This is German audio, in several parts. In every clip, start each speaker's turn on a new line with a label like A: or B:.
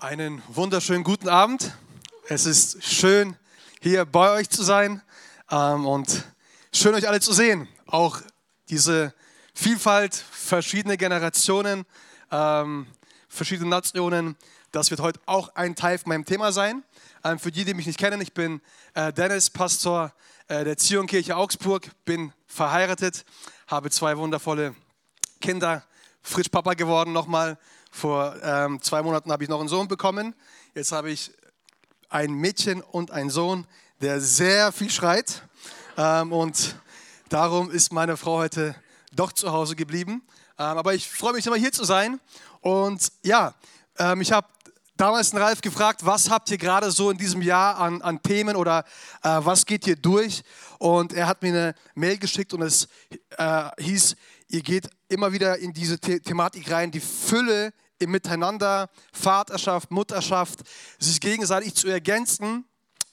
A: Einen wunderschönen guten Abend. Es ist schön, hier bei euch zu sein ähm, und schön, euch alle zu sehen. Auch diese Vielfalt, verschiedene Generationen, ähm, verschiedene Nationen, das wird heute auch ein Teil von meinem Thema sein. Ähm, für die, die mich nicht kennen, ich bin äh, Dennis, Pastor äh, der Zionkirche Augsburg, bin verheiratet, habe zwei wundervolle Kinder, frisch Papa geworden nochmal vor ähm, zwei Monaten habe ich noch einen Sohn bekommen. Jetzt habe ich ein Mädchen und einen Sohn, der sehr viel schreit. Ähm, und darum ist meine Frau heute doch zu Hause geblieben. Ähm, aber ich freue mich immer hier zu sein. Und ja, ähm, ich habe damals den Ralf gefragt, was habt ihr gerade so in diesem Jahr an, an Themen oder äh, was geht hier durch? Und er hat mir eine Mail geschickt und es äh, hieß, ihr geht immer wieder in diese The Thematik rein, die Fülle im Miteinander, Vaterschaft, Mutterschaft, sich gegenseitig zu ergänzen.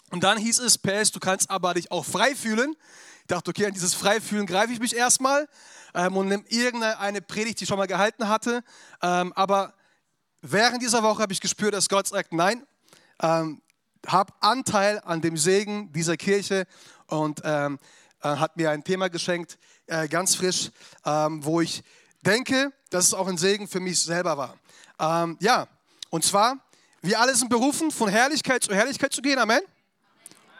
A: Und dann hieß es, PS, du kannst aber dich auch frei fühlen. Ich dachte, okay, an dieses Freifühlen greife ich mich erstmal ähm, und nehme irgendeine Predigt, die ich schon mal gehalten hatte. Ähm, aber während dieser Woche habe ich gespürt, dass Gott sagt, nein, ähm, hab Anteil an dem Segen dieser Kirche und ähm, äh, hat mir ein Thema geschenkt, äh, ganz frisch, ähm, wo ich denke, dass es auch ein Segen für mich selber war. Ähm, ja, und zwar, wir alle sind berufen, von Herrlichkeit zu Herrlichkeit zu gehen. Amen.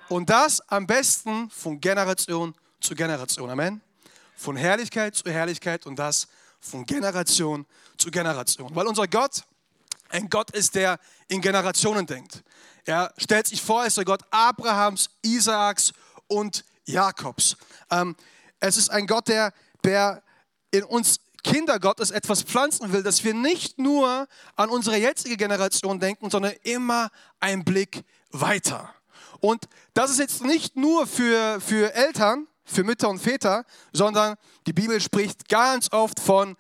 A: Und das am besten von Generation zu Generation. Amen. Von Herrlichkeit zu Herrlichkeit und das von Generation zu Generation. Weil unser Gott ein Gott ist, der in Generationen denkt. Er stellt sich vor, er ist der Gott Abrahams, Isaaks und Jakobs. Ähm, es ist ein Gott, der, der in uns Kinder Gottes etwas pflanzen will, dass wir nicht nur an unsere jetzige Generation denken, sondern immer einen Blick weiter. Und das ist jetzt nicht nur für, für Eltern, für Mütter und Väter, sondern die Bibel spricht ganz oft von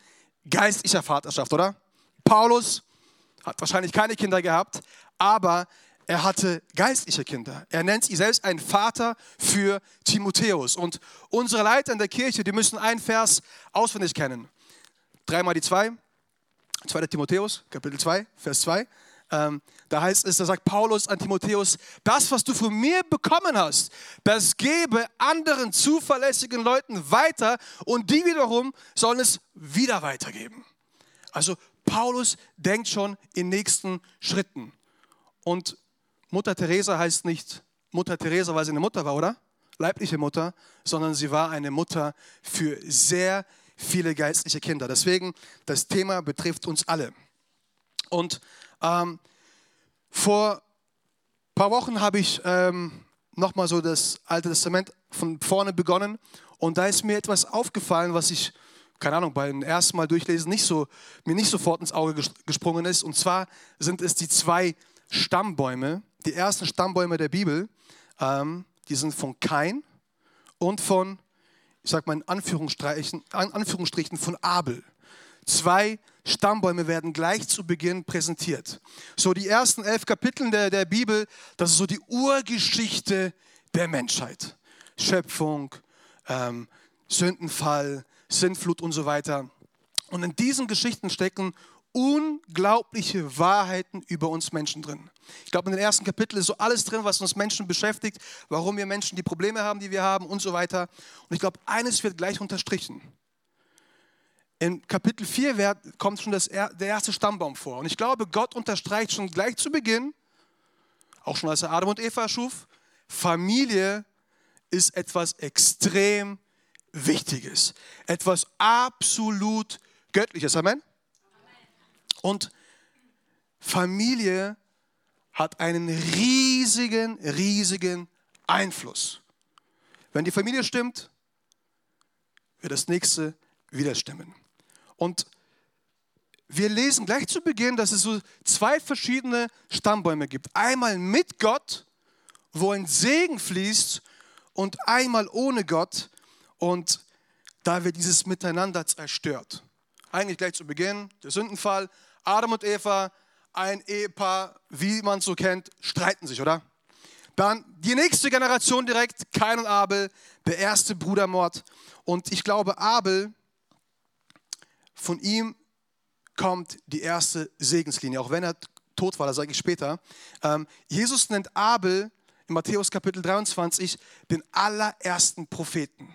A: geistlicher Vaterschaft, oder? Paulus hat wahrscheinlich keine Kinder gehabt, aber er hatte geistliche Kinder. Er nennt sich selbst einen Vater für Timotheus. Und unsere Leiter in der Kirche, die müssen einen Vers auswendig kennen. Dreimal die zwei, 2. Timotheus, Kapitel 2, Vers 2. Ähm, da heißt es, da sagt Paulus an Timotheus, das, was du von mir bekommen hast, das gebe anderen zuverlässigen Leuten weiter und die wiederum sollen es wieder weitergeben. Also Paulus denkt schon in nächsten Schritten. Und Mutter Teresa heißt nicht Mutter Teresa, weil sie eine Mutter war, oder? Leibliche Mutter, sondern sie war eine Mutter für sehr viele geistliche Kinder. Deswegen, das Thema betrifft uns alle. Und ähm, vor ein paar Wochen habe ich ähm, nochmal so das Alte Testament von vorne begonnen und da ist mir etwas aufgefallen, was ich, keine Ahnung, beim ersten Mal durchlesen nicht so, mir nicht sofort ins Auge gesprungen ist. Und zwar sind es die zwei Stammbäume, die ersten Stammbäume der Bibel, ähm, die sind von Kain und von ich sage mal in Anführungsstrichen, Anführungsstrichen von Abel. Zwei Stammbäume werden gleich zu Beginn präsentiert. So die ersten elf Kapitel der, der Bibel, das ist so die Urgeschichte der Menschheit. Schöpfung, ähm, Sündenfall, Sintflut und so weiter. Und in diesen Geschichten stecken unglaubliche Wahrheiten über uns Menschen drin. Ich glaube, in den ersten Kapiteln ist so alles drin, was uns Menschen beschäftigt, warum wir Menschen die Probleme haben, die wir haben und so weiter. Und ich glaube, eines wird gleich unterstrichen. In Kapitel 4 kommt schon das, der erste Stammbaum vor. Und ich glaube, Gott unterstreicht schon gleich zu Beginn, auch schon als er Adam und Eva schuf, Familie ist etwas extrem Wichtiges, etwas absolut Göttliches. Amen. Und Familie hat einen riesigen, riesigen Einfluss. Wenn die Familie stimmt, wird das nächste wieder stimmen. Und wir lesen gleich zu Beginn, dass es so zwei verschiedene Stammbäume gibt. Einmal mit Gott, wo ein Segen fließt, und einmal ohne Gott. Und da wird dieses Miteinander zerstört. Eigentlich gleich zu Beginn, der Sündenfall, Adam und Eva, ein Ehepaar, wie man es so kennt, streiten sich, oder? Dann die nächste Generation direkt, Kain und Abel, der erste Brudermord. Und ich glaube, Abel, von ihm kommt die erste Segenslinie, auch wenn er tot war, das sage ich später. Ähm, Jesus nennt Abel in Matthäus Kapitel 23 den allerersten Propheten.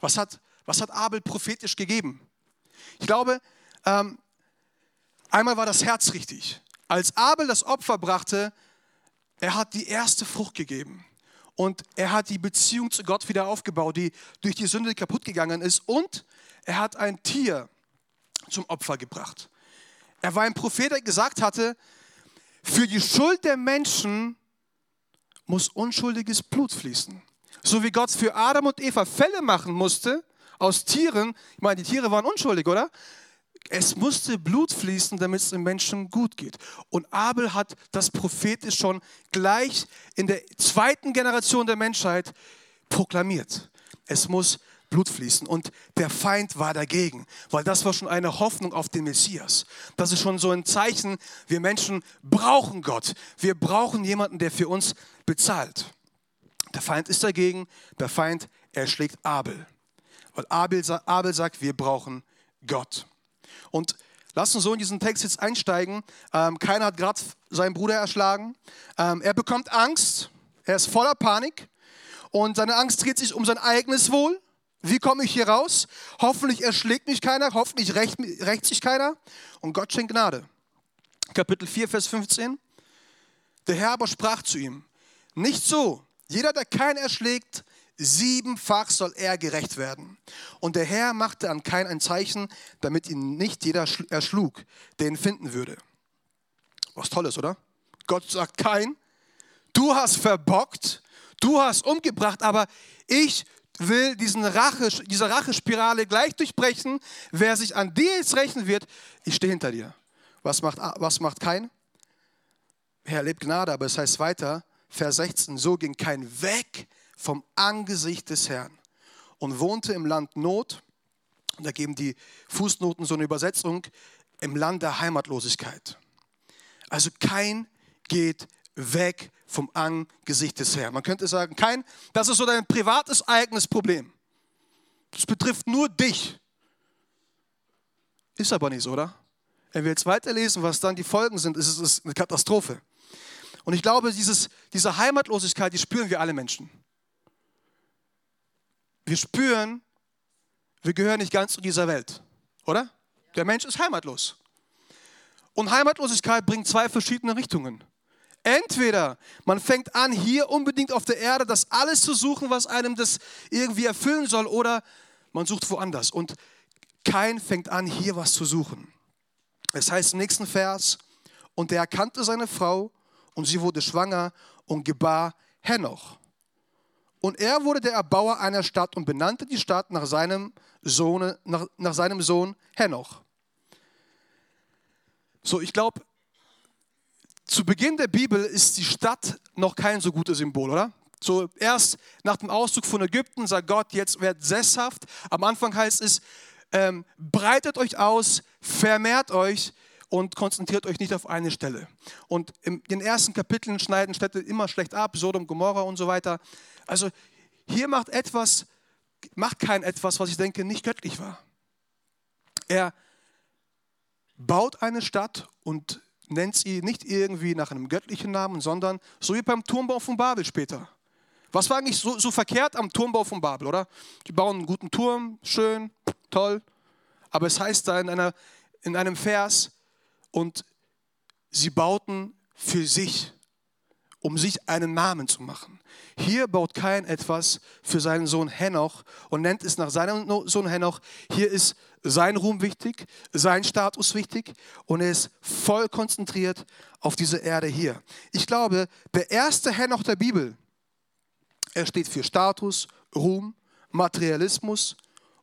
A: Was hat, was hat Abel prophetisch gegeben? Ich glaube, ähm, einmal war das Herz richtig. Als Abel das Opfer brachte, er hat die erste Frucht gegeben. Und er hat die Beziehung zu Gott wieder aufgebaut, die durch die Sünde kaputt gegangen ist. Und er hat ein Tier zum Opfer gebracht. Er war ein Prophet, der gesagt hatte, für die Schuld der Menschen muss unschuldiges Blut fließen. So wie Gott für Adam und Eva Fälle machen musste aus Tieren. Ich meine, die Tiere waren unschuldig, oder? Es musste Blut fließen, damit es den Menschen gut geht. Und Abel hat das prophetisch schon gleich in der zweiten Generation der Menschheit proklamiert. Es muss Blut fließen. Und der Feind war dagegen, weil das war schon eine Hoffnung auf den Messias. Das ist schon so ein Zeichen, wir Menschen brauchen Gott. Wir brauchen jemanden, der für uns bezahlt. Der Feind ist dagegen, der Feind erschlägt Abel. Weil Abel, Abel sagt, wir brauchen Gott. Und lass uns so in diesen Text jetzt einsteigen. Ähm, keiner hat gerade seinen Bruder erschlagen. Ähm, er bekommt Angst. Er ist voller Panik. Und seine Angst dreht sich um sein eigenes Wohl. Wie komme ich hier raus? Hoffentlich erschlägt mich keiner, hoffentlich rächt, rächt sich keiner. Und Gott schenkt Gnade. Kapitel 4, Vers 15. Der Herr aber sprach zu ihm, nicht so, jeder, der keinen erschlägt, siebenfach soll er gerecht werden. Und der Herr machte an kein ein Zeichen, damit ihn nicht jeder erschlug, der ihn finden würde. Was Tolles, oder? Gott sagt kein, du hast verbockt, du hast umgebracht, aber ich will diesen Rache, diese Rachespirale gleich durchbrechen. Wer sich an dir jetzt rächen wird, ich stehe hinter dir. Was macht, was macht kein? Er erlebt Gnade, aber es heißt weiter, Vers 16, so ging kein weg vom Angesicht des Herrn und wohnte im Land Not. Und da geben die Fußnoten so eine Übersetzung, im Land der Heimatlosigkeit. Also kein geht weg vom Angesicht des Herrn. Man könnte sagen, kein, das ist so dein privates eigenes Problem. Das betrifft nur dich. Ist aber nicht so, oder? Wenn wir jetzt weiterlesen, was dann die Folgen sind, ist es eine Katastrophe. Und ich glaube, dieses, diese Heimatlosigkeit, die spüren wir alle Menschen. Wir spüren, wir gehören nicht ganz zu dieser Welt, oder? Der Mensch ist heimatlos. Und Heimatlosigkeit bringt zwei verschiedene Richtungen. Entweder man fängt an, hier unbedingt auf der Erde das alles zu suchen, was einem das irgendwie erfüllen soll, oder man sucht woanders. Und kein fängt an, hier was zu suchen. Es heißt im nächsten Vers, und er erkannte seine Frau, und sie wurde schwanger und gebar Henoch. Und er wurde der Erbauer einer Stadt und benannte die Stadt nach seinem Sohn, nach, nach seinem Sohn Henoch. So, ich glaube, zu Beginn der Bibel ist die Stadt noch kein so gutes Symbol, oder? So erst nach dem Auszug von Ägypten sagt Gott, jetzt werdet sesshaft. Am Anfang heißt es, ähm, breitet euch aus, vermehrt euch und konzentriert euch nicht auf eine Stelle. Und in den ersten Kapiteln schneiden Städte immer schlecht ab, Sodom, Gomorra und so weiter. Also hier macht etwas, macht kein etwas, was ich denke, nicht göttlich war. Er baut eine Stadt und nennt sie nicht irgendwie nach einem göttlichen Namen, sondern so wie beim Turmbau von Babel später. Was war eigentlich so, so verkehrt am Turmbau von Babel, oder? Die bauen einen guten Turm, schön, toll. Aber es heißt da in, einer, in einem Vers, und sie bauten für sich, um sich einen Namen zu machen. Hier baut Kain etwas für seinen Sohn Henoch und nennt es nach seinem Sohn Henoch. Hier ist sein Ruhm wichtig, sein Status wichtig und er ist voll konzentriert auf diese Erde hier. Ich glaube, der erste Henoch der Bibel, er steht für Status, Ruhm, Materialismus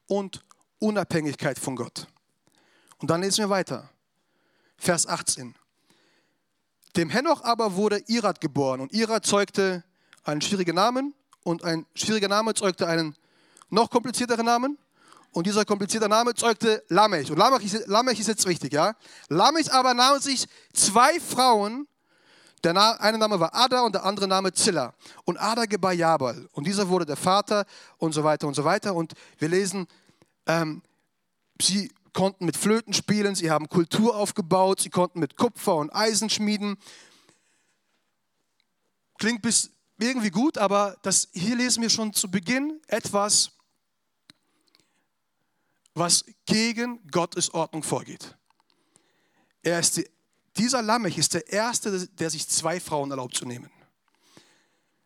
A: und Unabhängigkeit von Gott. Und dann lesen wir weiter. Vers 18. Dem Henoch aber wurde Irad geboren und Irad zeugte einen schwierigen Namen und ein schwieriger Name zeugte einen noch komplizierteren Namen und dieser komplizierte Name zeugte Lamech. Und Lamech ist, Lamech ist jetzt wichtig, ja. Lamech aber nahm sich zwei Frauen, der Na eine Name war Ada und der andere Name Zilla. Und Ada gebar Jabal. Und dieser wurde der Vater und so weiter und so weiter. Und wir lesen, ähm, sie konnten mit Flöten spielen, sie haben Kultur aufgebaut, sie konnten mit Kupfer und Eisen schmieden. Klingt bis irgendwie gut, aber das, hier lesen wir schon zu Beginn etwas, was gegen Gottes Ordnung vorgeht. Er ist die, dieser Lammech ist der Erste, der sich zwei Frauen erlaubt zu nehmen.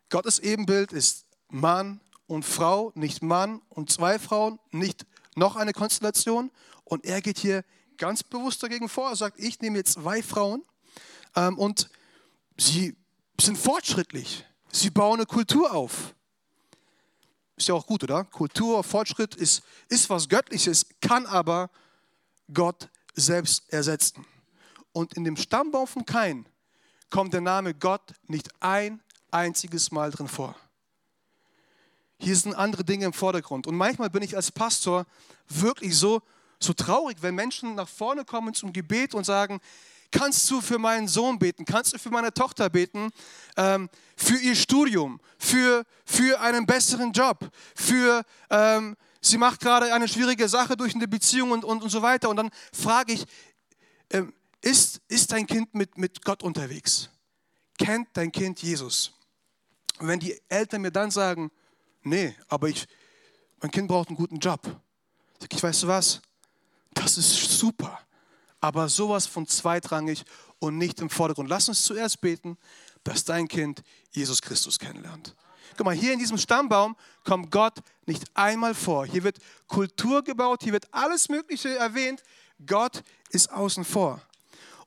A: Gottes Ebenbild ist Mann und Frau, nicht Mann und zwei Frauen, nicht noch eine Konstellation. Und er geht hier ganz bewusst dagegen vor. Er sagt, ich nehme jetzt zwei Frauen ähm, und sie sind fortschrittlich. Sie bauen eine Kultur auf. Ist ja auch gut, oder? Kultur, Fortschritt ist, ist was Göttliches, kann aber Gott selbst ersetzen. Und in dem Stammbaum von Kain kommt der Name Gott nicht ein einziges Mal drin vor. Hier sind andere Dinge im Vordergrund. Und manchmal bin ich als Pastor wirklich so, so traurig, wenn Menschen nach vorne kommen zum Gebet und sagen, kannst du für meinen Sohn beten, kannst du für meine Tochter beten, ähm, für ihr Studium, für, für einen besseren Job, für, ähm, sie macht gerade eine schwierige Sache durch eine Beziehung und, und, und so weiter. Und dann frage ich, ähm, ist, ist dein Kind mit, mit Gott unterwegs? Kennt dein Kind Jesus? Und wenn die Eltern mir dann sagen, nee, aber ich, mein Kind braucht einen guten Job, sag ich, weißt du was? Das ist super aber sowas von zweitrangig und nicht im Vordergrund. Lass uns zuerst beten, dass dein Kind Jesus Christus kennenlernt. Guck mal, hier in diesem Stammbaum kommt Gott nicht einmal vor. Hier wird Kultur gebaut, hier wird alles Mögliche erwähnt. Gott ist außen vor.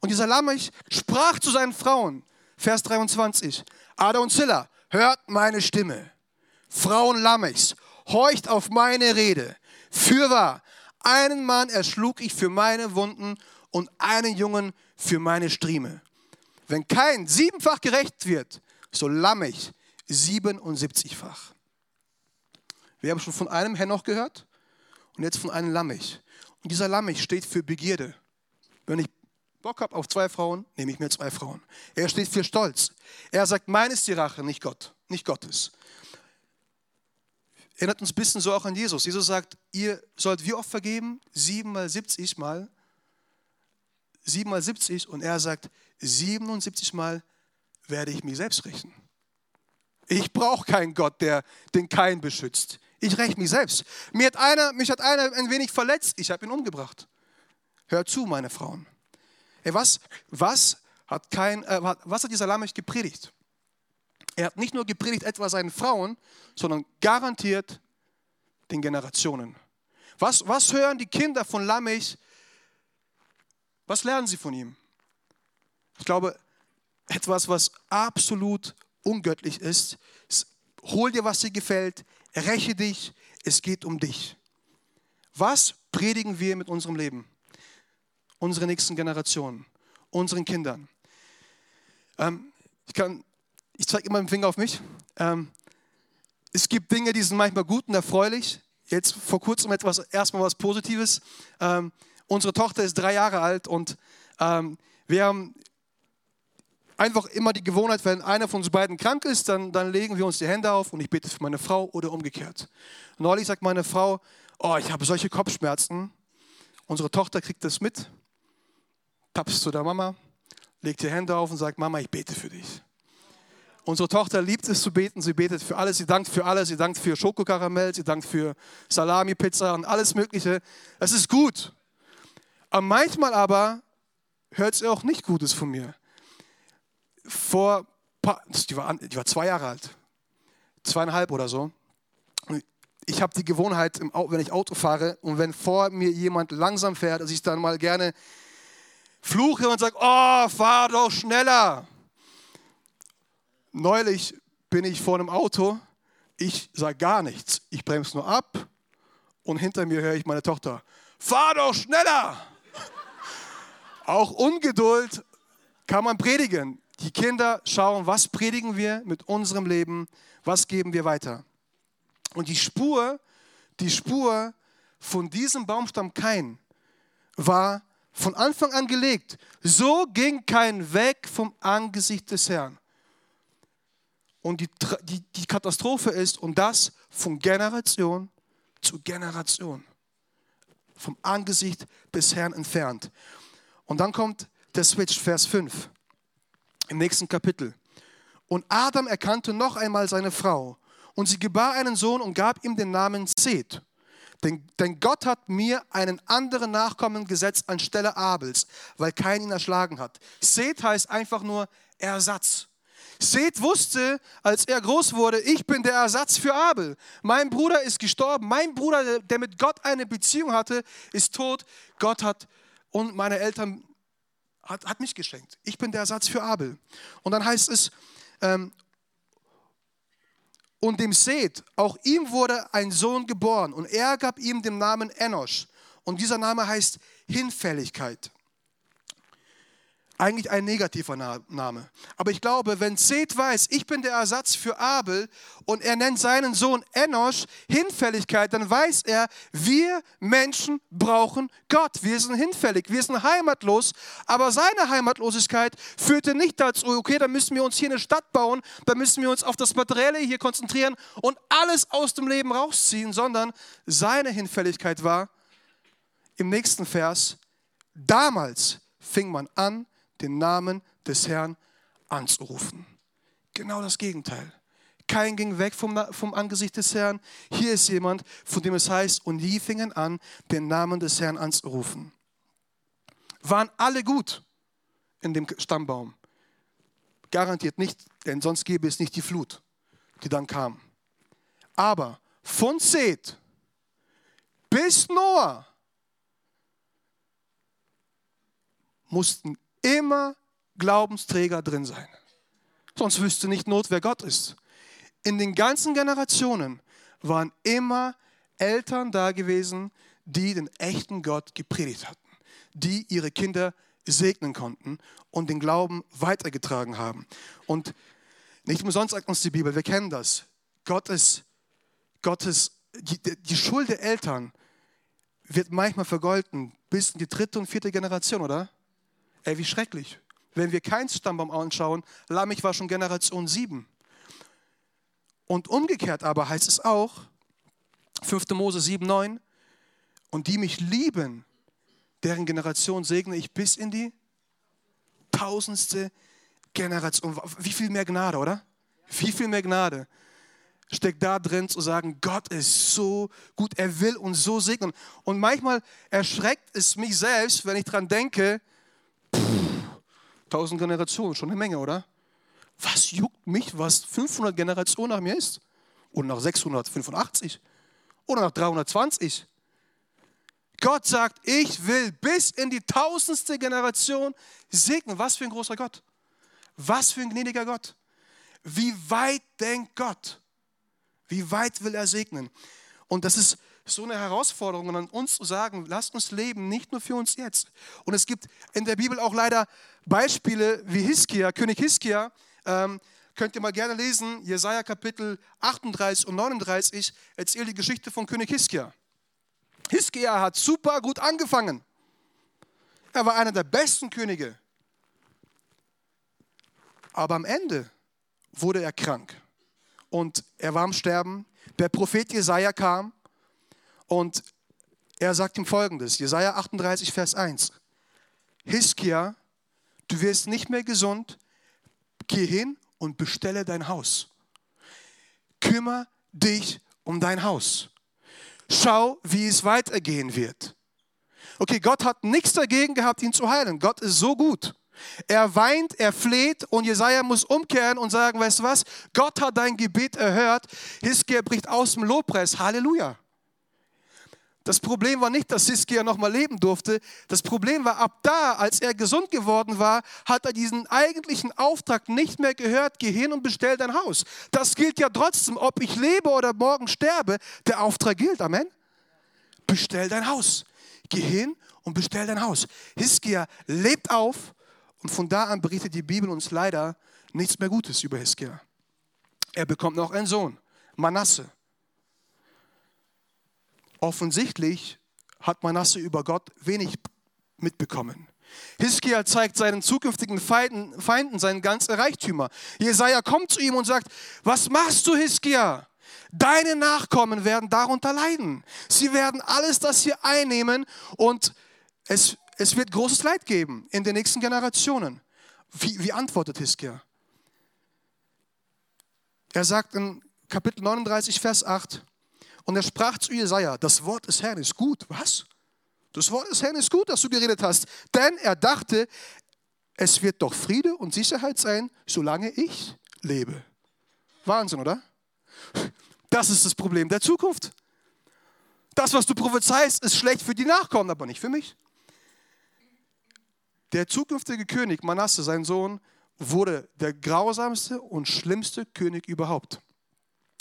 A: Und dieser Lammich sprach zu seinen Frauen, Vers 23, Ada und Zilla, hört meine Stimme. Frauen Lammichs, horcht auf meine Rede. Fürwahr, einen Mann erschlug ich für meine Wunden und einen Jungen für meine Strieme. Wenn kein siebenfach gerecht wird, so lamme ich 77-fach. Wir haben schon von einem Henoch gehört und jetzt von einem Lammich. Und dieser Lammich steht für Begierde. Wenn ich Bock habe auf zwei Frauen, nehme ich mir zwei Frauen. Er steht für Stolz. Er sagt, mein ist die Rache, nicht Gott, nicht Gottes. Erinnert uns ein bisschen so auch an Jesus. Jesus sagt, ihr sollt wie oft vergeben? Siebenmal, siebzig Mal. 7 mal 70 und er sagt, 77 Mal werde ich mich selbst rächen. Ich brauche keinen Gott, der den Kein beschützt. Ich räche mich selbst. Mir hat einer, mich hat einer ein wenig verletzt, ich habe ihn umgebracht. Hör zu, meine Frauen. Ey, was, was, hat kein, äh, was hat dieser Lamech gepredigt? Er hat nicht nur gepredigt etwa seinen Frauen, sondern garantiert den Generationen. Was, was hören die Kinder von Lamech was lernen sie von ihm? Ich glaube, etwas, was absolut ungöttlich ist, ist hol dir, was dir gefällt, räche dich, es geht um dich. Was predigen wir mit unserem Leben? Unsere nächsten Generationen, unseren Kindern. Ähm, ich ich zeige immer den Finger auf mich. Ähm, es gibt Dinge, die sind manchmal gut und erfreulich. Jetzt vor kurzem etwas, erstmal was Positives. Ähm, Unsere Tochter ist drei Jahre alt und ähm, wir haben einfach immer die Gewohnheit, wenn einer von uns beiden krank ist, dann, dann legen wir uns die Hände auf und ich bete für meine Frau oder umgekehrt. Neulich sagt meine Frau, oh, ich habe solche Kopfschmerzen. Unsere Tochter kriegt das mit, tapst zu der Mama, legt die Hände auf und sagt, Mama, ich bete für dich. Unsere Tochter liebt es zu beten, sie betet für alles, sie dankt für alles, sie dankt für Schokokaramell, sie dankt für Salami-Pizza und alles Mögliche. Es ist gut. Aber manchmal aber hört sie auch nicht Gutes von mir. Vor, die war, die war zwei Jahre alt, zweieinhalb oder so. Ich habe die Gewohnheit, wenn ich Auto fahre und wenn vor mir jemand langsam fährt, dass ich dann mal gerne fluche und sage, oh, fahr doch schneller. Neulich bin ich vor einem Auto, ich sage gar nichts, ich bremse nur ab und hinter mir höre ich meine Tochter, fahr doch schneller. Auch Ungeduld kann man predigen. Die Kinder schauen, was predigen wir mit unserem Leben, was geben wir weiter. Und die Spur, die Spur von diesem Baumstamm Kain war von Anfang an gelegt. So ging kein weg vom Angesicht des Herrn. Und die, die, die Katastrophe ist, und das von Generation zu Generation. vom Angesicht des Herrn entfernt. Und dann kommt der Switch, Vers 5, im nächsten Kapitel. Und Adam erkannte noch einmal seine Frau und sie gebar einen Sohn und gab ihm den Namen Seth. Denn, denn Gott hat mir einen anderen Nachkommen gesetzt anstelle Abels, weil kein ihn erschlagen hat. Seth heißt einfach nur Ersatz. Seth wusste, als er groß wurde, ich bin der Ersatz für Abel. Mein Bruder ist gestorben. Mein Bruder, der mit Gott eine Beziehung hatte, ist tot. Gott hat und meine Eltern hat, hat mich geschenkt. Ich bin der Ersatz für Abel. Und dann heißt es, ähm, und dem Seth, auch ihm wurde ein Sohn geboren und er gab ihm den Namen Enosch. Und dieser Name heißt Hinfälligkeit eigentlich ein negativer Name. Aber ich glaube, wenn Seth weiß, ich bin der Ersatz für Abel und er nennt seinen Sohn Enosch Hinfälligkeit, dann weiß er, wir Menschen brauchen Gott. Wir sind hinfällig, wir sind heimatlos. Aber seine Heimatlosigkeit führte nicht dazu, okay, dann müssen wir uns hier eine Stadt bauen, dann müssen wir uns auf das Materielle hier konzentrieren und alles aus dem Leben rausziehen, sondern seine Hinfälligkeit war im nächsten Vers, damals fing man an, den Namen des Herrn anzurufen. Genau das Gegenteil. Kein ging weg vom, vom Angesicht des Herrn. Hier ist jemand, von dem es heißt, und die fingen an, den Namen des Herrn anzurufen. Waren alle gut in dem Stammbaum? Garantiert nicht, denn sonst gäbe es nicht die Flut, die dann kam. Aber von Seth bis Noah mussten immer Glaubensträger drin sein. Sonst wüsste nicht Not, wer Gott ist. In den ganzen Generationen waren immer Eltern da gewesen, die den echten Gott gepredigt hatten, die ihre Kinder segnen konnten und den Glauben weitergetragen haben. Und nicht umsonst sagt uns die Bibel, wir kennen das. Gottes, Gottes, die, die Schuld der Eltern wird manchmal vergolten bis in die dritte und vierte Generation, oder? Ey, wie schrecklich. Wenn wir keinen Stammbaum anschauen, Lamech war schon Generation 7. Und umgekehrt aber heißt es auch, 5. Mose 7, 9, und die mich lieben, deren Generation segne ich bis in die tausendste Generation. Wie viel mehr Gnade, oder? Wie viel mehr Gnade steckt da drin zu sagen, Gott ist so gut, er will uns so segnen. Und manchmal erschreckt es mich selbst, wenn ich daran denke, Tausend Generationen, schon eine Menge, oder? Was juckt mich, was 500 Generationen nach mir ist? Oder nach 685? Oder nach 320? Gott sagt, ich will bis in die tausendste Generation segnen. Was für ein großer Gott. Was für ein gnädiger Gott. Wie weit denkt Gott? Wie weit will er segnen? Und das ist so eine Herausforderung an uns zu sagen, lasst uns leben, nicht nur für uns jetzt. Und es gibt in der Bibel auch leider Beispiele wie Hiskia, König Hiskia, ähm, könnt ihr mal gerne lesen, Jesaja Kapitel 38 und 39 erzählt die Geschichte von König Hiskia. Hiskia hat super gut angefangen. Er war einer der besten Könige. Aber am Ende wurde er krank und er war am Sterben. Der Prophet Jesaja kam und er sagt ihm folgendes: Jesaja 38, Vers 1. Hiskia, du wirst nicht mehr gesund, geh hin und bestelle dein Haus. Kümmer dich um dein Haus. Schau, wie es weitergehen wird. Okay, Gott hat nichts dagegen gehabt, ihn zu heilen. Gott ist so gut. Er weint, er fleht und Jesaja muss umkehren und sagen: Weißt du was? Gott hat dein Gebet erhört. Hiskia bricht aus dem Lobpreis. Halleluja. Das Problem war nicht, dass Siskia noch mal leben durfte. Das Problem war, ab da, als er gesund geworden war, hat er diesen eigentlichen Auftrag nicht mehr gehört, geh hin und bestell dein Haus. Das gilt ja trotzdem, ob ich lebe oder morgen sterbe, der Auftrag gilt. Amen. Bestell dein Haus. Geh hin und bestell dein Haus. Hiskia lebt auf und von da an berichtet die Bibel uns leider nichts mehr Gutes über Hiskia. Er bekommt noch einen Sohn, Manasse. Offensichtlich hat Manasse über Gott wenig mitbekommen. Hiskia zeigt seinen zukünftigen Feinden, Feinden seinen ganzen Reichtümer. Jesaja kommt zu ihm und sagt: Was machst du, Hiskia? Deine Nachkommen werden darunter leiden. Sie werden alles das hier einnehmen und es, es wird großes Leid geben in den nächsten Generationen. Wie, wie antwortet Hiskia? Er sagt in Kapitel 39, Vers 8, und er sprach zu Jesaja, das Wort des Herrn ist gut. Was? Das Wort des Herrn ist gut, dass du geredet hast. Denn er dachte, es wird doch Friede und Sicherheit sein, solange ich lebe. Wahnsinn, oder? Das ist das Problem der Zukunft. Das, was du prophezeist, ist schlecht für die Nachkommen, aber nicht für mich. Der zukünftige König, Manasse, sein Sohn, wurde der grausamste und schlimmste König überhaupt.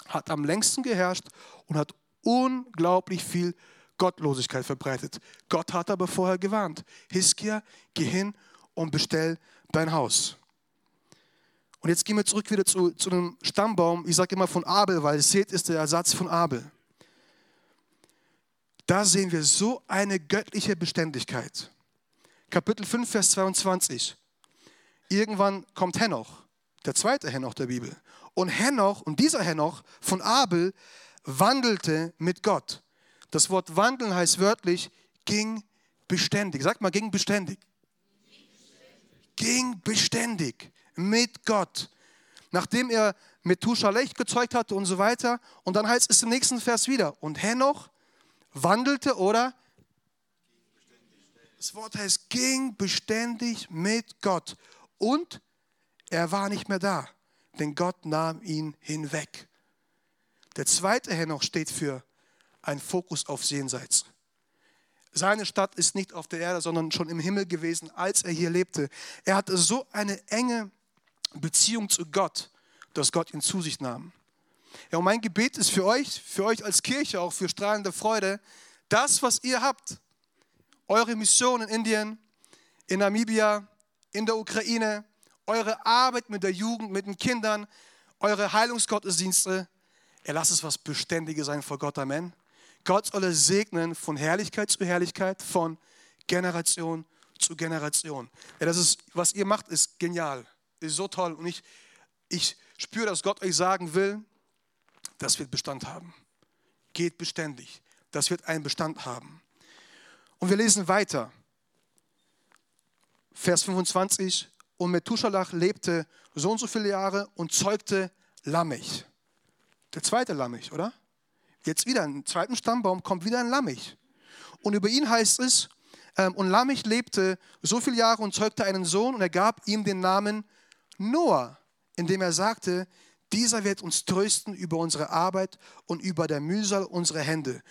A: Hat am längsten geherrscht und hat unglaublich viel Gottlosigkeit verbreitet. Gott hat aber vorher gewarnt. Hiskia, geh hin und bestell dein Haus. Und jetzt gehen wir zurück wieder zu, zu einem Stammbaum. Ich sage immer von Abel, weil Seth ist der Ersatz von Abel. Da sehen wir so eine göttliche Beständigkeit. Kapitel 5, Vers 22. Irgendwann kommt Henoch, der zweite Henoch der Bibel. Und Henoch, und dieser Henoch von Abel, wandelte mit Gott. Das Wort wandeln heißt wörtlich, ging beständig. Sag mal, ging beständig. Ging beständig mit Gott. Nachdem er Methuselah gezeugt hatte und so weiter. Und dann heißt es im nächsten Vers wieder. Und Henoch wandelte oder? Das Wort heißt, ging beständig mit Gott. Und er war nicht mehr da, denn Gott nahm ihn hinweg. Der zweite Henoch steht für ein Fokus auf Jenseits. Seine Stadt ist nicht auf der Erde, sondern schon im Himmel gewesen, als er hier lebte. Er hatte so eine enge Beziehung zu Gott, dass Gott ihn zu sich nahm. Ja, und mein Gebet ist für euch, für euch als Kirche, auch für strahlende Freude, das, was ihr habt, eure Mission in Indien, in Namibia, in der Ukraine, eure Arbeit mit der Jugend, mit den Kindern, eure Heilungsgottesdienste, er lasst es was Beständiges sein vor Gott. Amen. Gott soll es segnen von Herrlichkeit zu Herrlichkeit, von Generation zu Generation. Ja, das ist, was ihr macht, ist genial, ist so toll. Und ich, ich spüre, dass Gott euch sagen will, das wird Bestand haben. Geht beständig. Das wird einen Bestand haben. Und wir lesen weiter. Vers 25. Und Methuselah lebte so und so viele Jahre und zeugte Lammich. Der zweite Lammich, oder? Jetzt wieder im zweiten Stammbaum kommt wieder ein Lammich. Und über ihn heißt es, ähm, und Lammich lebte so viele Jahre und zeugte einen Sohn und er gab ihm den Namen Noah, indem er sagte, dieser wird uns trösten über unsere Arbeit und über der Mühsal unserer Hände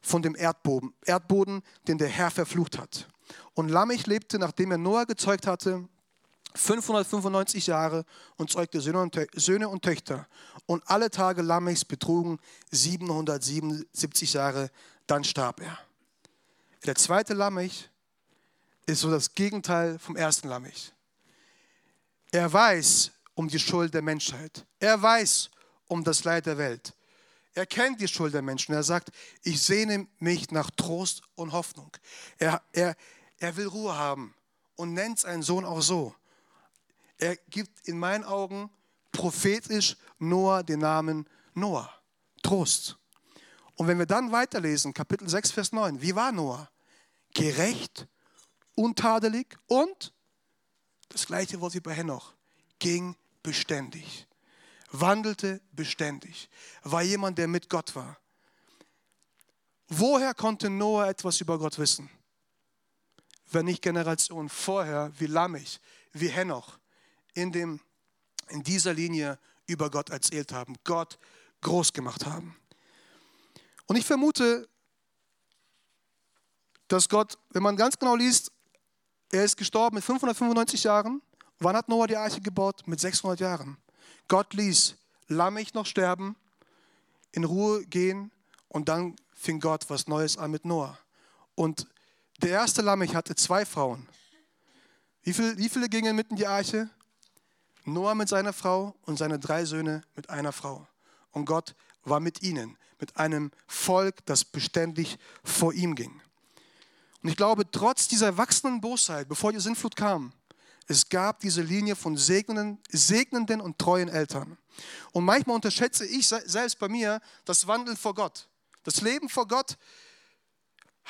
A: von dem Erdboden, Erdboden, den der Herr verflucht hat. Und Lammich lebte, nachdem er Noah gezeugt hatte, 595 Jahre und zeugte Söhne und Töchter. Und alle Tage Lamechs betrugen 777 Jahre, dann starb er. Der zweite Lamech ist so das Gegenteil vom ersten Lamech. Er weiß um die Schuld der Menschheit. Er weiß um das Leid der Welt. Er kennt die Schuld der Menschen. Er sagt, ich sehne mich nach Trost und Hoffnung. Er, er, er will Ruhe haben und nennt seinen Sohn auch so. Er gibt in meinen Augen prophetisch Noah den Namen Noah. Trost. Und wenn wir dann weiterlesen, Kapitel 6, Vers 9, wie war Noah? Gerecht, untadelig und das gleiche Wort wie bei Henoch, ging beständig, wandelte beständig, war jemand, der mit Gott war. Woher konnte Noah etwas über Gott wissen? Wenn nicht Generationen vorher wie Lamech, wie Henoch, in, dem, in dieser Linie über Gott erzählt haben, Gott groß gemacht haben. Und ich vermute, dass Gott, wenn man ganz genau liest, er ist gestorben mit 595 Jahren. Wann hat Noah die Arche gebaut? Mit 600 Jahren. Gott ließ Lammich noch sterben, in Ruhe gehen und dann fing Gott was Neues an mit Noah. Und der erste Lammich hatte zwei Frauen. Wie, viel, wie viele gingen mit in die Arche? Noah mit seiner Frau und seine drei Söhne mit einer Frau. Und Gott war mit ihnen, mit einem Volk, das beständig vor ihm ging. Und ich glaube, trotz dieser wachsenden Bosheit, bevor die Sintflut kam, Es gab diese Linie von segnenden, segnenden und treuen Eltern. Und manchmal unterschätze ich selbst bei mir das Wandeln vor Gott. Das Leben vor Gott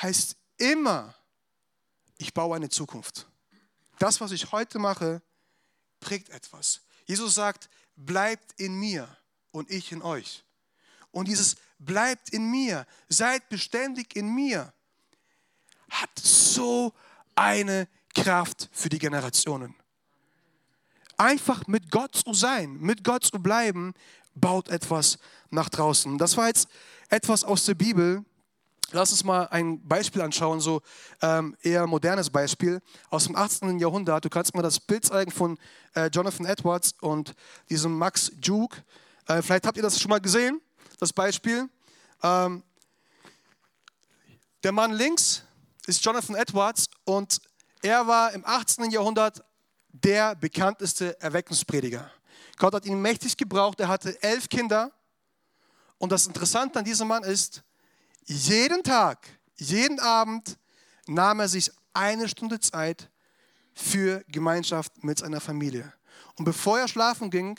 A: heißt immer, ich baue eine Zukunft. Das, was ich heute mache, prägt etwas. Jesus sagt, bleibt in mir und ich in euch. Und dieses bleibt in mir, seid beständig in mir, hat so eine Kraft für die Generationen. Einfach mit Gott zu sein, mit Gott zu bleiben, baut etwas nach draußen. Das war jetzt etwas aus der Bibel. Lass uns mal ein Beispiel anschauen, so ähm, eher modernes Beispiel aus dem 18. Jahrhundert. Du kannst mal das Bild zeigen von äh, Jonathan Edwards und diesem Max Juke. Äh, vielleicht habt ihr das schon mal gesehen, das Beispiel. Ähm, der Mann links ist Jonathan Edwards und er war im 18. Jahrhundert der bekannteste Erweckungsprediger. Gott hat ihn mächtig gebraucht. Er hatte elf Kinder. Und das Interessante an diesem Mann ist, jeden Tag, jeden Abend nahm er sich eine Stunde Zeit für Gemeinschaft mit seiner Familie. Und bevor er schlafen ging,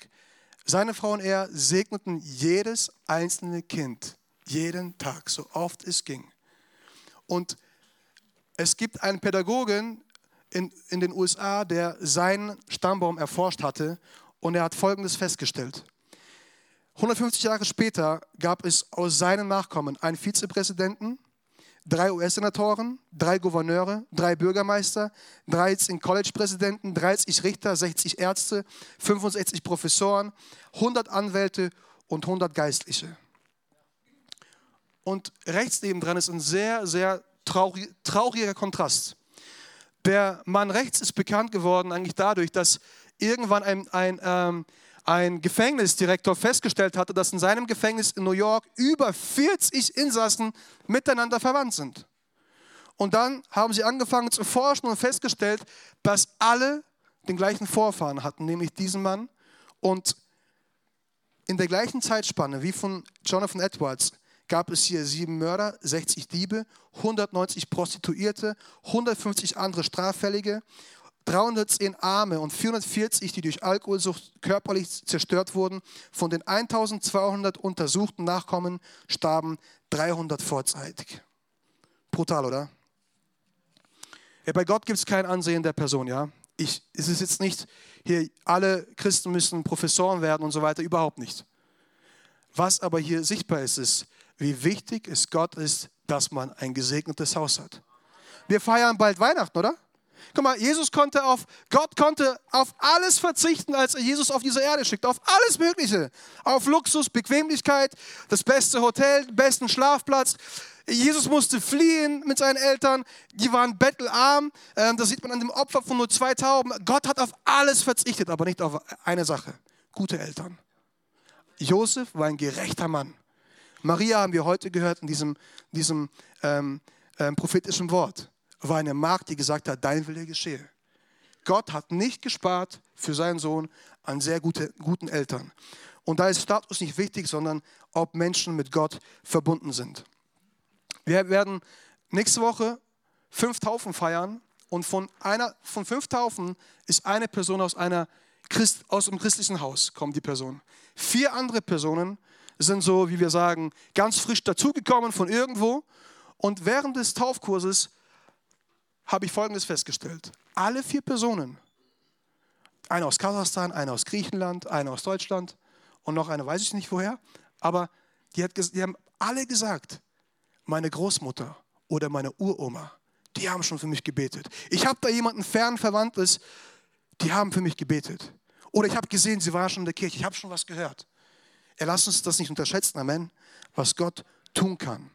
A: seine Frau und er segneten jedes einzelne Kind, jeden Tag, so oft es ging. Und es gibt einen Pädagogen in, in den USA, der seinen Stammbaum erforscht hatte und er hat Folgendes festgestellt. 150 Jahre später gab es aus seinen Nachkommen einen Vizepräsidenten, drei US-Senatoren, drei Gouverneure, drei Bürgermeister, 13 College-Präsidenten, 30 Richter, 60 Ärzte, 65 Professoren, 100 Anwälte und 100 Geistliche. Und rechts nebendran ist ein sehr, sehr traurig, trauriger Kontrast. Der Mann rechts ist bekannt geworden eigentlich dadurch, dass irgendwann ein, ein, ähm, ein Gefängnisdirektor festgestellt hatte, dass in seinem Gefängnis in New York über 40 Insassen miteinander verwandt sind. Und dann haben sie angefangen zu forschen und festgestellt, dass alle den gleichen Vorfahren hatten, nämlich diesen Mann. Und in der gleichen Zeitspanne wie von Jonathan Edwards gab es hier sieben Mörder, 60 Diebe, 190 Prostituierte, 150 andere Straffällige, 310 Arme und 440, die durch Alkoholsucht körperlich zerstört wurden. Von den 1200 untersuchten Nachkommen starben 300 vorzeitig. Brutal, oder? Ja, bei Gott gibt es kein Ansehen der Person, ja. Ich, es ist jetzt nicht, hier alle Christen müssen Professoren werden und so weiter, überhaupt nicht. Was aber hier sichtbar ist, ist, wie wichtig es Gott ist, dass man ein gesegnetes Haus hat. Wir feiern bald Weihnachten, oder? Guck mal, Jesus konnte auf, Gott konnte auf alles verzichten, als er Jesus auf diese Erde schickt. Auf alles Mögliche. Auf Luxus, Bequemlichkeit, das beste Hotel, den besten Schlafplatz. Jesus musste fliehen mit seinen Eltern. Die waren bettelarm. Ähm, das sieht man an dem Opfer von nur zwei Tauben. Gott hat auf alles verzichtet, aber nicht auf eine Sache. Gute Eltern. Josef war ein gerechter Mann. Maria haben wir heute gehört in diesem, diesem ähm, ähm, prophetischen Wort war eine Magd, die gesagt hat, dein Wille geschehe. Gott hat nicht gespart für seinen Sohn an sehr gute, guten Eltern. Und da ist Status nicht wichtig, sondern ob Menschen mit Gott verbunden sind. Wir werden nächste Woche fünf Taufen feiern und von, einer, von fünf Taufen ist eine Person aus, einer Christ, aus einem christlichen Haus, kommt die Person. Vier andere Personen sind so, wie wir sagen, ganz frisch dazugekommen von irgendwo. Und während des Taufkurses habe ich Folgendes festgestellt. Alle vier Personen, eine aus Kasachstan, eine aus Griechenland, eine aus Deutschland und noch eine weiß ich nicht woher, aber die, hat, die haben alle gesagt, meine Großmutter oder meine Uroma, die haben schon für mich gebetet. Ich habe da jemanden fern Verwandtes, die haben für mich gebetet. Oder ich habe gesehen, sie war schon in der Kirche, ich habe schon was gehört. Er lasst uns das nicht unterschätzen, Amen, was Gott tun kann.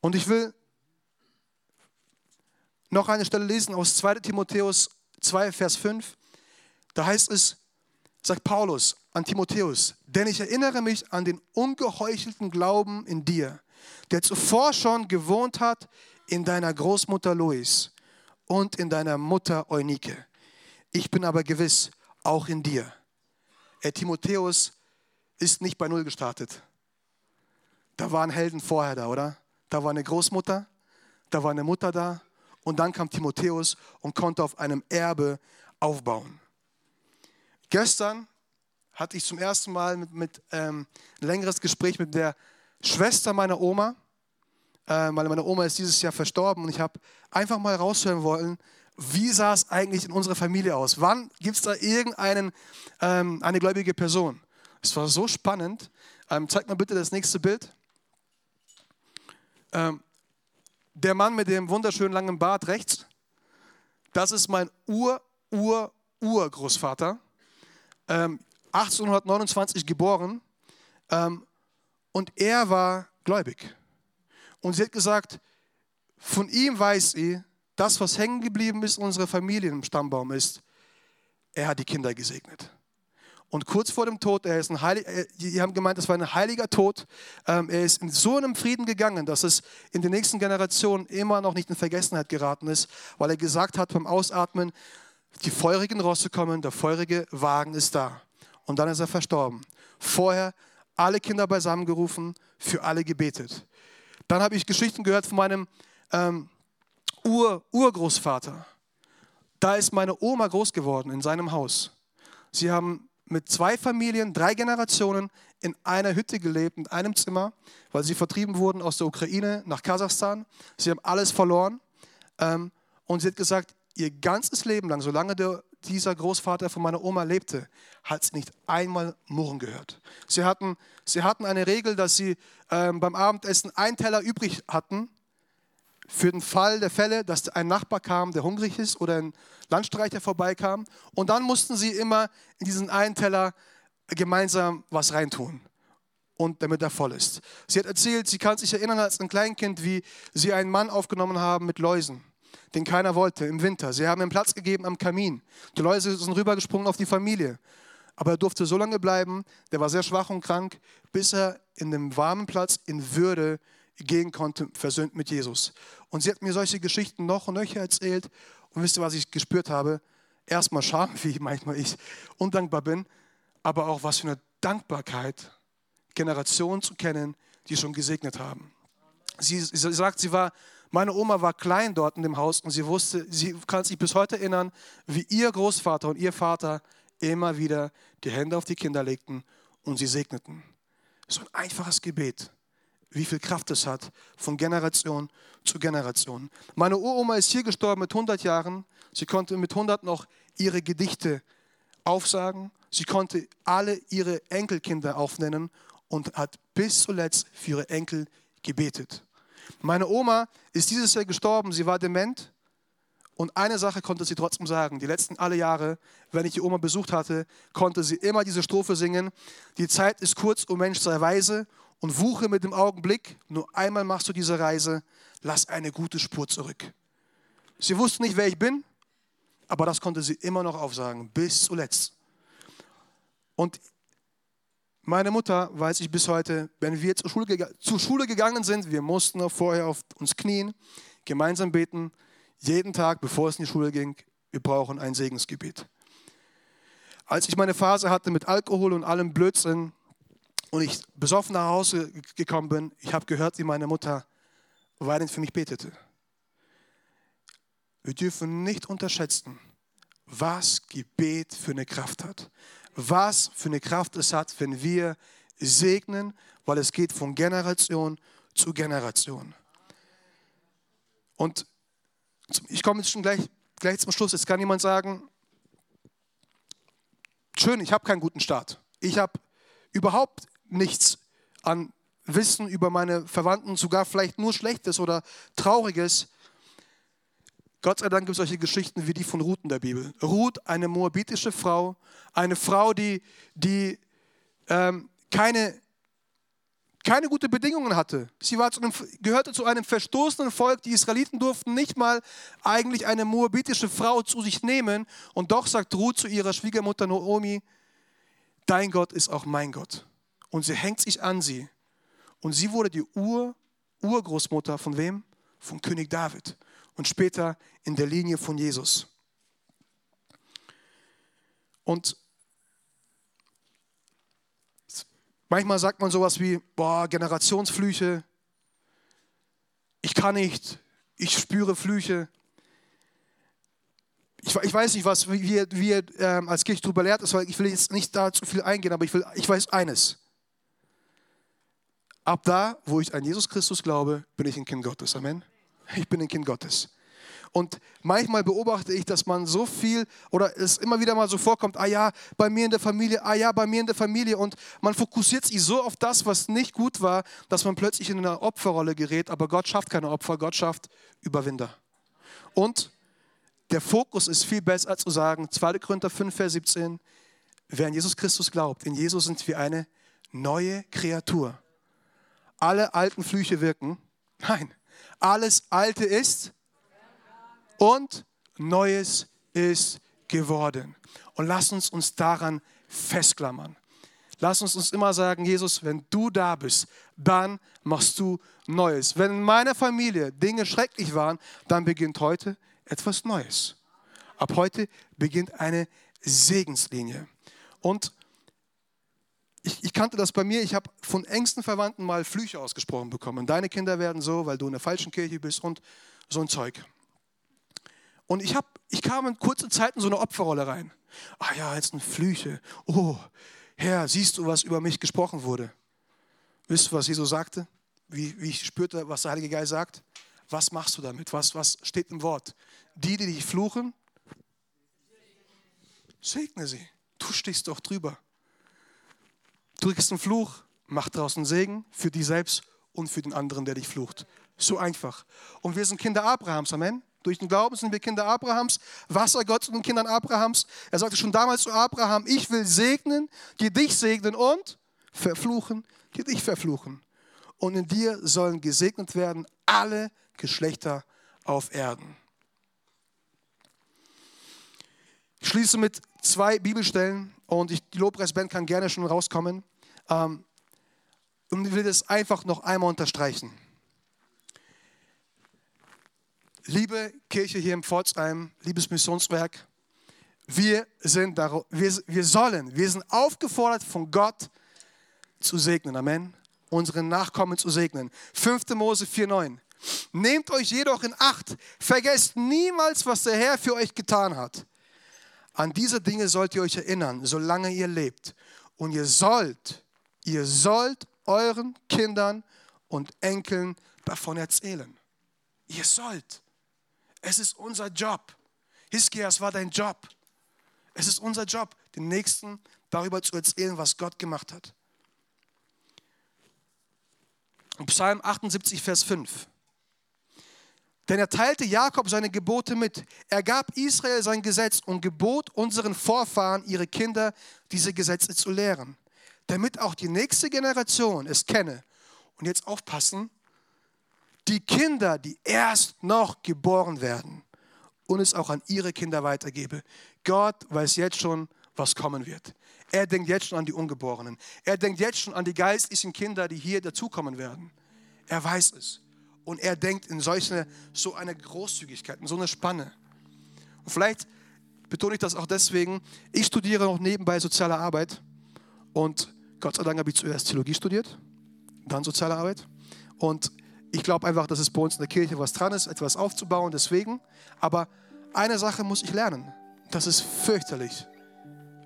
A: Und ich will noch eine Stelle lesen aus 2 Timotheus 2, Vers 5. Da heißt es, sagt Paulus an Timotheus, denn ich erinnere mich an den ungeheuchelten Glauben in dir, der zuvor schon gewohnt hat in deiner Großmutter Lois und in deiner Mutter Eunike. Ich bin aber gewiss, auch in dir. Er, Timotheus ist nicht bei Null gestartet. Da waren Helden vorher da, oder? Da war eine Großmutter, da war eine Mutter da und dann kam Timotheus und konnte auf einem Erbe aufbauen. Gestern hatte ich zum ersten Mal mit, mit ähm, ein längeres Gespräch mit der Schwester meiner Oma, äh, weil meine Oma ist dieses Jahr verstorben und ich habe einfach mal raushören wollen, wie sah es eigentlich in unserer Familie aus? Wann gibt es da irgendeinen, ähm, eine gläubige Person? Es war so spannend. Ähm, zeig mal bitte das nächste Bild. Ähm, der Mann mit dem wunderschönen langen Bart rechts, das ist mein Ur, Ur, Urgroßvater. Ähm, 1829 geboren. Ähm, und er war gläubig. Und sie hat gesagt, von ihm weiß sie, das, was hängen geblieben ist in unserer Familie im Stammbaum ist, er hat die Kinder gesegnet. Und kurz vor dem Tod, er ist ein Heilig, die haben gemeint, das war ein heiliger Tod. Ähm, er ist in so einem Frieden gegangen, dass es in den nächsten Generationen immer noch nicht in Vergessenheit geraten ist, weil er gesagt hat beim Ausatmen, die feurigen Rosse kommen, der feurige Wagen ist da. Und dann ist er verstorben. Vorher alle Kinder beisammengerufen, für alle gebetet. Dann habe ich Geschichten gehört von meinem ähm, Ur Urgroßvater. Da ist meine Oma groß geworden in seinem Haus. Sie haben mit zwei Familien, drei Generationen in einer Hütte gelebt, in einem Zimmer, weil sie vertrieben wurden aus der Ukraine nach Kasachstan. Sie haben alles verloren. Ähm, und sie hat gesagt, ihr ganzes Leben lang, solange der, dieser Großvater von meiner Oma lebte, hat sie nicht einmal Murren gehört. Sie hatten, sie hatten eine Regel, dass sie ähm, beim Abendessen einen Teller übrig hatten für den Fall der Fälle, dass ein Nachbar kam, der hungrig ist oder ein Landstreicher vorbeikam. Und dann mussten sie immer in diesen einen Teller gemeinsam was reintun. Und damit er voll ist. Sie hat erzählt, sie kann sich erinnern als ein Kleinkind, wie sie einen Mann aufgenommen haben mit Läusen, den keiner wollte im Winter. Sie haben ihm Platz gegeben am Kamin. Die Läuse sind rübergesprungen auf die Familie. Aber er durfte so lange bleiben, der war sehr schwach und krank, bis er in dem warmen Platz in Würde gehen konnte, versöhnt mit Jesus. Und sie hat mir solche Geschichten noch und nöcher erzählt. Und wisst ihr, was ich gespürt habe? Erstmal Scham, wie manchmal ich undankbar bin, aber auch was für eine Dankbarkeit, Generationen zu kennen, die schon gesegnet haben. Sie, sie sagt, sie war, meine Oma war klein dort in dem Haus und sie wusste, sie kann sich bis heute erinnern, wie ihr Großvater und ihr Vater immer wieder die Hände auf die Kinder legten und sie segneten. So ein einfaches Gebet wie viel Kraft es hat, von Generation zu Generation. Meine Uroma ist hier gestorben mit 100 Jahren. Sie konnte mit 100 noch ihre Gedichte aufsagen. Sie konnte alle ihre Enkelkinder aufnennen und hat bis zuletzt für ihre Enkel gebetet. Meine Oma ist dieses Jahr gestorben. Sie war dement. Und eine Sache konnte sie trotzdem sagen. Die letzten alle Jahre, wenn ich die Oma besucht hatte, konnte sie immer diese Strophe singen. Die Zeit ist kurz, o Mensch, sei weise und wuche mit dem Augenblick. Nur einmal machst du diese Reise, lass eine gute Spur zurück. Sie wusste nicht, wer ich bin, aber das konnte sie immer noch aufsagen, bis zuletzt. Und meine Mutter weiß ich bis heute, wenn wir zur Schule, zur Schule gegangen sind, wir mussten vorher auf uns knien, gemeinsam beten, jeden Tag, bevor es in die Schule ging, wir brauchen ein Segensgebet. Als ich meine Phase hatte mit Alkohol und allem Blödsinn, und ich besoffen nach Hause gekommen bin, ich habe gehört, wie meine Mutter weinend für mich betete. Wir dürfen nicht unterschätzen, was Gebet für eine Kraft hat. Was für eine Kraft es hat, wenn wir segnen, weil es geht von Generation zu Generation. Und ich komme jetzt schon gleich, gleich zum Schluss. Jetzt kann jemand sagen, schön, ich habe keinen guten Start. Ich habe überhaupt nichts an Wissen über meine Verwandten, sogar vielleicht nur Schlechtes oder Trauriges. Gott sei Dank gibt es solche Geschichten wie die von Ruth in der Bibel. Ruth, eine moabitische Frau, eine Frau, die, die ähm, keine, keine gute Bedingungen hatte. Sie war zu einem, gehörte zu einem verstoßenen Volk. Die Israeliten durften nicht mal eigentlich eine moabitische Frau zu sich nehmen. Und doch sagt Ruth zu ihrer Schwiegermutter Naomi, dein Gott ist auch mein Gott und sie hängt sich an sie. Und sie wurde die Ur, Urgroßmutter von wem? Von König David und später in der Linie von Jesus. Und manchmal sagt man sowas wie, boah, Generationsflüche, ich kann nicht, ich spüre Flüche. ich, ich weiß nicht, was wir, wir ähm, als Kirche darüber lehrt, ist, weil ich will jetzt nicht da zu viel eingehen, aber ich, will, ich weiß eines. Ab da, wo ich an Jesus Christus glaube, bin ich ein Kind Gottes. Amen. Ich bin ein Kind Gottes. Und manchmal beobachte ich, dass man so viel oder es immer wieder mal so vorkommt, ah ja, bei mir in der Familie, ah ja, bei mir in der Familie. Und man fokussiert sich so auf das, was nicht gut war, dass man plötzlich in eine Opferrolle gerät. Aber Gott schafft keine Opfer, Gott schafft Überwinder. Und der Fokus ist viel besser zu sagen, 2. Korinther 5, Vers 17, wer an Jesus Christus glaubt, in Jesus sind wir eine neue Kreatur. Alle alten Flüche wirken. Nein, alles Alte ist und Neues ist geworden. Und lass uns uns daran festklammern. Lass uns uns immer sagen, Jesus, wenn du da bist, dann machst du Neues. Wenn in meiner Familie Dinge schrecklich waren, dann beginnt heute etwas Neues. Ab heute beginnt eine Segenslinie. Und ich, ich, kannte das bei mir, ich habe von engsten Verwandten mal Flüche ausgesprochen bekommen. Deine Kinder werden so, weil du in der falschen Kirche bist und so ein Zeug. Und ich, hab, ich kam in kurzer Zeit in so eine Opferrolle rein. Ah ja, jetzt ein Flüche. Oh, Herr, siehst du, was über mich gesprochen wurde? Wisst ihr, was Jesus sagte? Wie, wie ich spürte, was der Heilige Geist sagt? Was machst du damit? Was, was steht im Wort? Die, die dich fluchen, segne sie. Du stehst doch drüber. Du kriegst einen Fluch, mach draußen Segen für dich selbst und für den anderen, der dich flucht. So einfach. Und wir sind Kinder Abrahams, Amen. Durch den Glauben sind wir Kinder Abrahams, Wassergott zu den Kindern Abrahams. Er sagte schon damals zu Abraham, ich will segnen, die dich segnen und verfluchen, die dich verfluchen. Und in dir sollen gesegnet werden alle Geschlechter auf Erden. Ich schließe mit zwei Bibelstellen und ich, die Lobpreisband kann gerne schon rauskommen. Ähm, und ich will das einfach noch einmal unterstreichen. Liebe Kirche hier im Pforzheim, liebes Missionswerk, wir, sind wir, wir sollen, wir sind aufgefordert von Gott zu segnen. Amen. Unseren Nachkommen zu segnen. 5. Mose 4,9. Nehmt euch jedoch in Acht, vergesst niemals, was der Herr für euch getan hat. An diese Dinge sollt ihr euch erinnern, solange ihr lebt. Und ihr sollt, ihr sollt euren Kindern und Enkeln davon erzählen. Ihr sollt. Es ist unser Job. Hiskia, es war dein Job. Es ist unser Job, den Nächsten darüber zu erzählen, was Gott gemacht hat. Psalm 78, Vers 5. Denn er teilte Jakob seine Gebote mit. Er gab Israel sein Gesetz und gebot unseren Vorfahren, ihre Kinder, diese Gesetze zu lehren, damit auch die nächste Generation es kenne. Und jetzt aufpassen, die Kinder, die erst noch geboren werden und es auch an ihre Kinder weitergebe. Gott weiß jetzt schon, was kommen wird. Er denkt jetzt schon an die Ungeborenen. Er denkt jetzt schon an die geistlichen Kinder, die hier dazukommen werden. Er weiß es. Und er denkt in solche, so eine Großzügigkeit, in so eine Spanne. Und vielleicht betone ich das auch deswegen, ich studiere noch nebenbei soziale Arbeit und Gott sei Dank habe ich zuerst Theologie studiert, dann soziale Arbeit. Und ich glaube einfach, dass es bei uns in der Kirche was dran ist, etwas aufzubauen, deswegen. Aber eine Sache muss ich lernen. Das ist fürchterlich.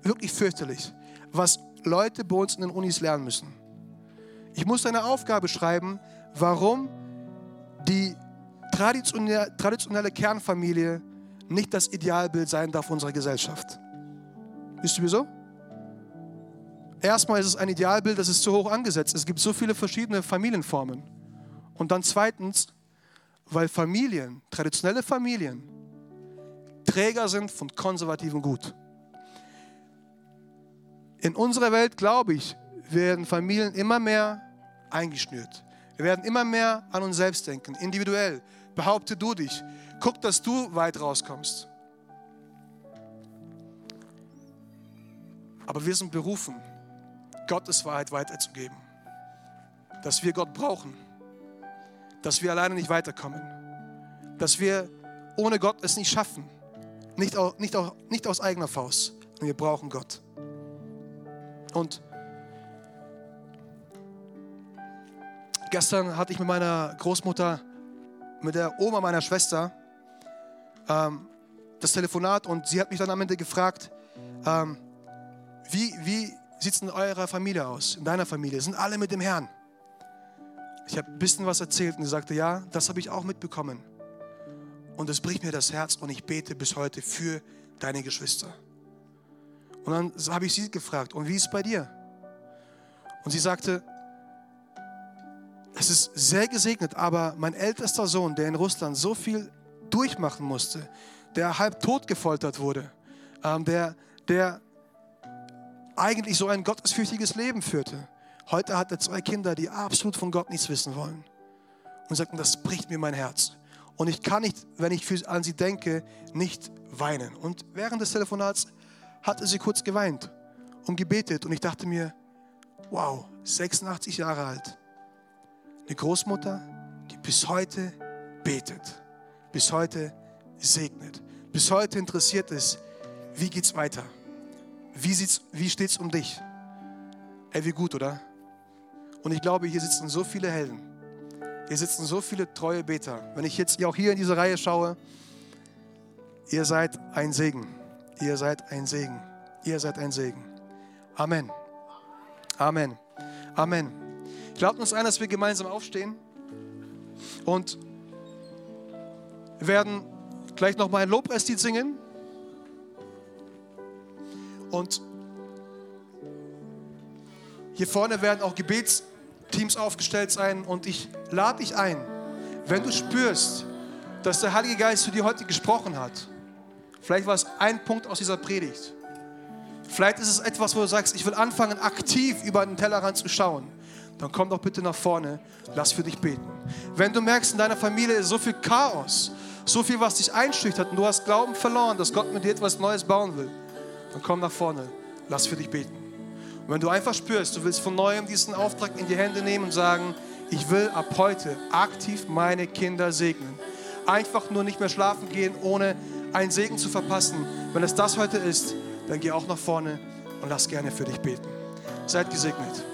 A: Wirklich fürchterlich. Was Leute bei uns in den Unis lernen müssen. Ich muss eine Aufgabe schreiben, warum die traditionelle, Kernfamilie nicht das Idealbild sein darf unserer Gesellschaft. Wisst ihr wieso? Erstmal ist es ein Idealbild, das ist zu hoch angesetzt. Es gibt so viele verschiedene Familienformen. Und dann zweitens, weil Familien, traditionelle Familien, Träger sind von konservativem Gut. In unserer Welt, glaube ich, werden Familien immer mehr eingeschnürt. Wir werden immer mehr an uns selbst denken, individuell. Behaupte du dich. Guck, dass du weit rauskommst. Aber wir sind berufen, Gottes Wahrheit weiterzugeben. Dass wir Gott brauchen dass wir alleine nicht weiterkommen. Dass wir ohne Gott es nicht schaffen. Nicht, auch, nicht, auch, nicht aus eigener Faust. Wir brauchen Gott. Und gestern hatte ich mit meiner Großmutter, mit der Oma meiner Schwester, ähm, das Telefonat und sie hat mich dann am Ende gefragt, ähm, wie, wie sieht es in eurer Familie aus, in deiner Familie? Sind alle mit dem Herrn? Ich habe ein bisschen was erzählt und sie sagte, ja, das habe ich auch mitbekommen. Und es bricht mir das Herz und ich bete bis heute für deine Geschwister. Und dann habe ich sie gefragt, und wie ist es bei dir? Und sie sagte, es ist sehr gesegnet, aber mein ältester Sohn, der in Russland so viel durchmachen musste, der halb tot gefoltert wurde, ähm, der, der eigentlich so ein gottesfürchtiges Leben führte. Heute hat er zwei Kinder, die absolut von Gott nichts wissen wollen. Und sagten, das bricht mir mein Herz. Und ich kann nicht, wenn ich an sie denke, nicht weinen. Und während des Telefonats hatte sie kurz geweint und gebetet. Und ich dachte mir, wow, 86 Jahre alt. Eine Großmutter, die bis heute betet, bis heute segnet, bis heute interessiert ist, wie geht's weiter? Wie, sieht's, wie steht's um dich? Ey, wie gut, oder? Und ich glaube, hier sitzen so viele Helden. Hier sitzen so viele treue Beter. Wenn ich jetzt auch hier in diese Reihe schaue, ihr seid ein Segen. Ihr seid ein Segen. Ihr seid ein Segen. Amen. Amen. Amen. Ich lade uns ein, dass wir gemeinsam aufstehen und werden gleich noch mal ein Lobpreislied singen. Und hier vorne werden auch Gebetsteams aufgestellt sein und ich lade dich ein, wenn du spürst, dass der Heilige Geist zu dir heute gesprochen hat. Vielleicht war es ein Punkt aus dieser Predigt. Vielleicht ist es etwas, wo du sagst, ich will anfangen, aktiv über den Tellerrand zu schauen. Dann komm doch bitte nach vorne, lass für dich beten. Wenn du merkst, in deiner Familie ist so viel Chaos, so viel, was dich einschüchtert und du hast Glauben verloren, dass Gott mit dir etwas Neues bauen will, dann komm nach vorne, lass für dich beten. Und wenn du einfach spürst, du willst von neuem diesen Auftrag in die Hände nehmen und sagen, ich will ab heute aktiv meine Kinder segnen. Einfach nur nicht mehr schlafen gehen, ohne einen Segen zu verpassen. Wenn es das heute ist, dann geh auch nach vorne und lass gerne für dich beten. Seid gesegnet.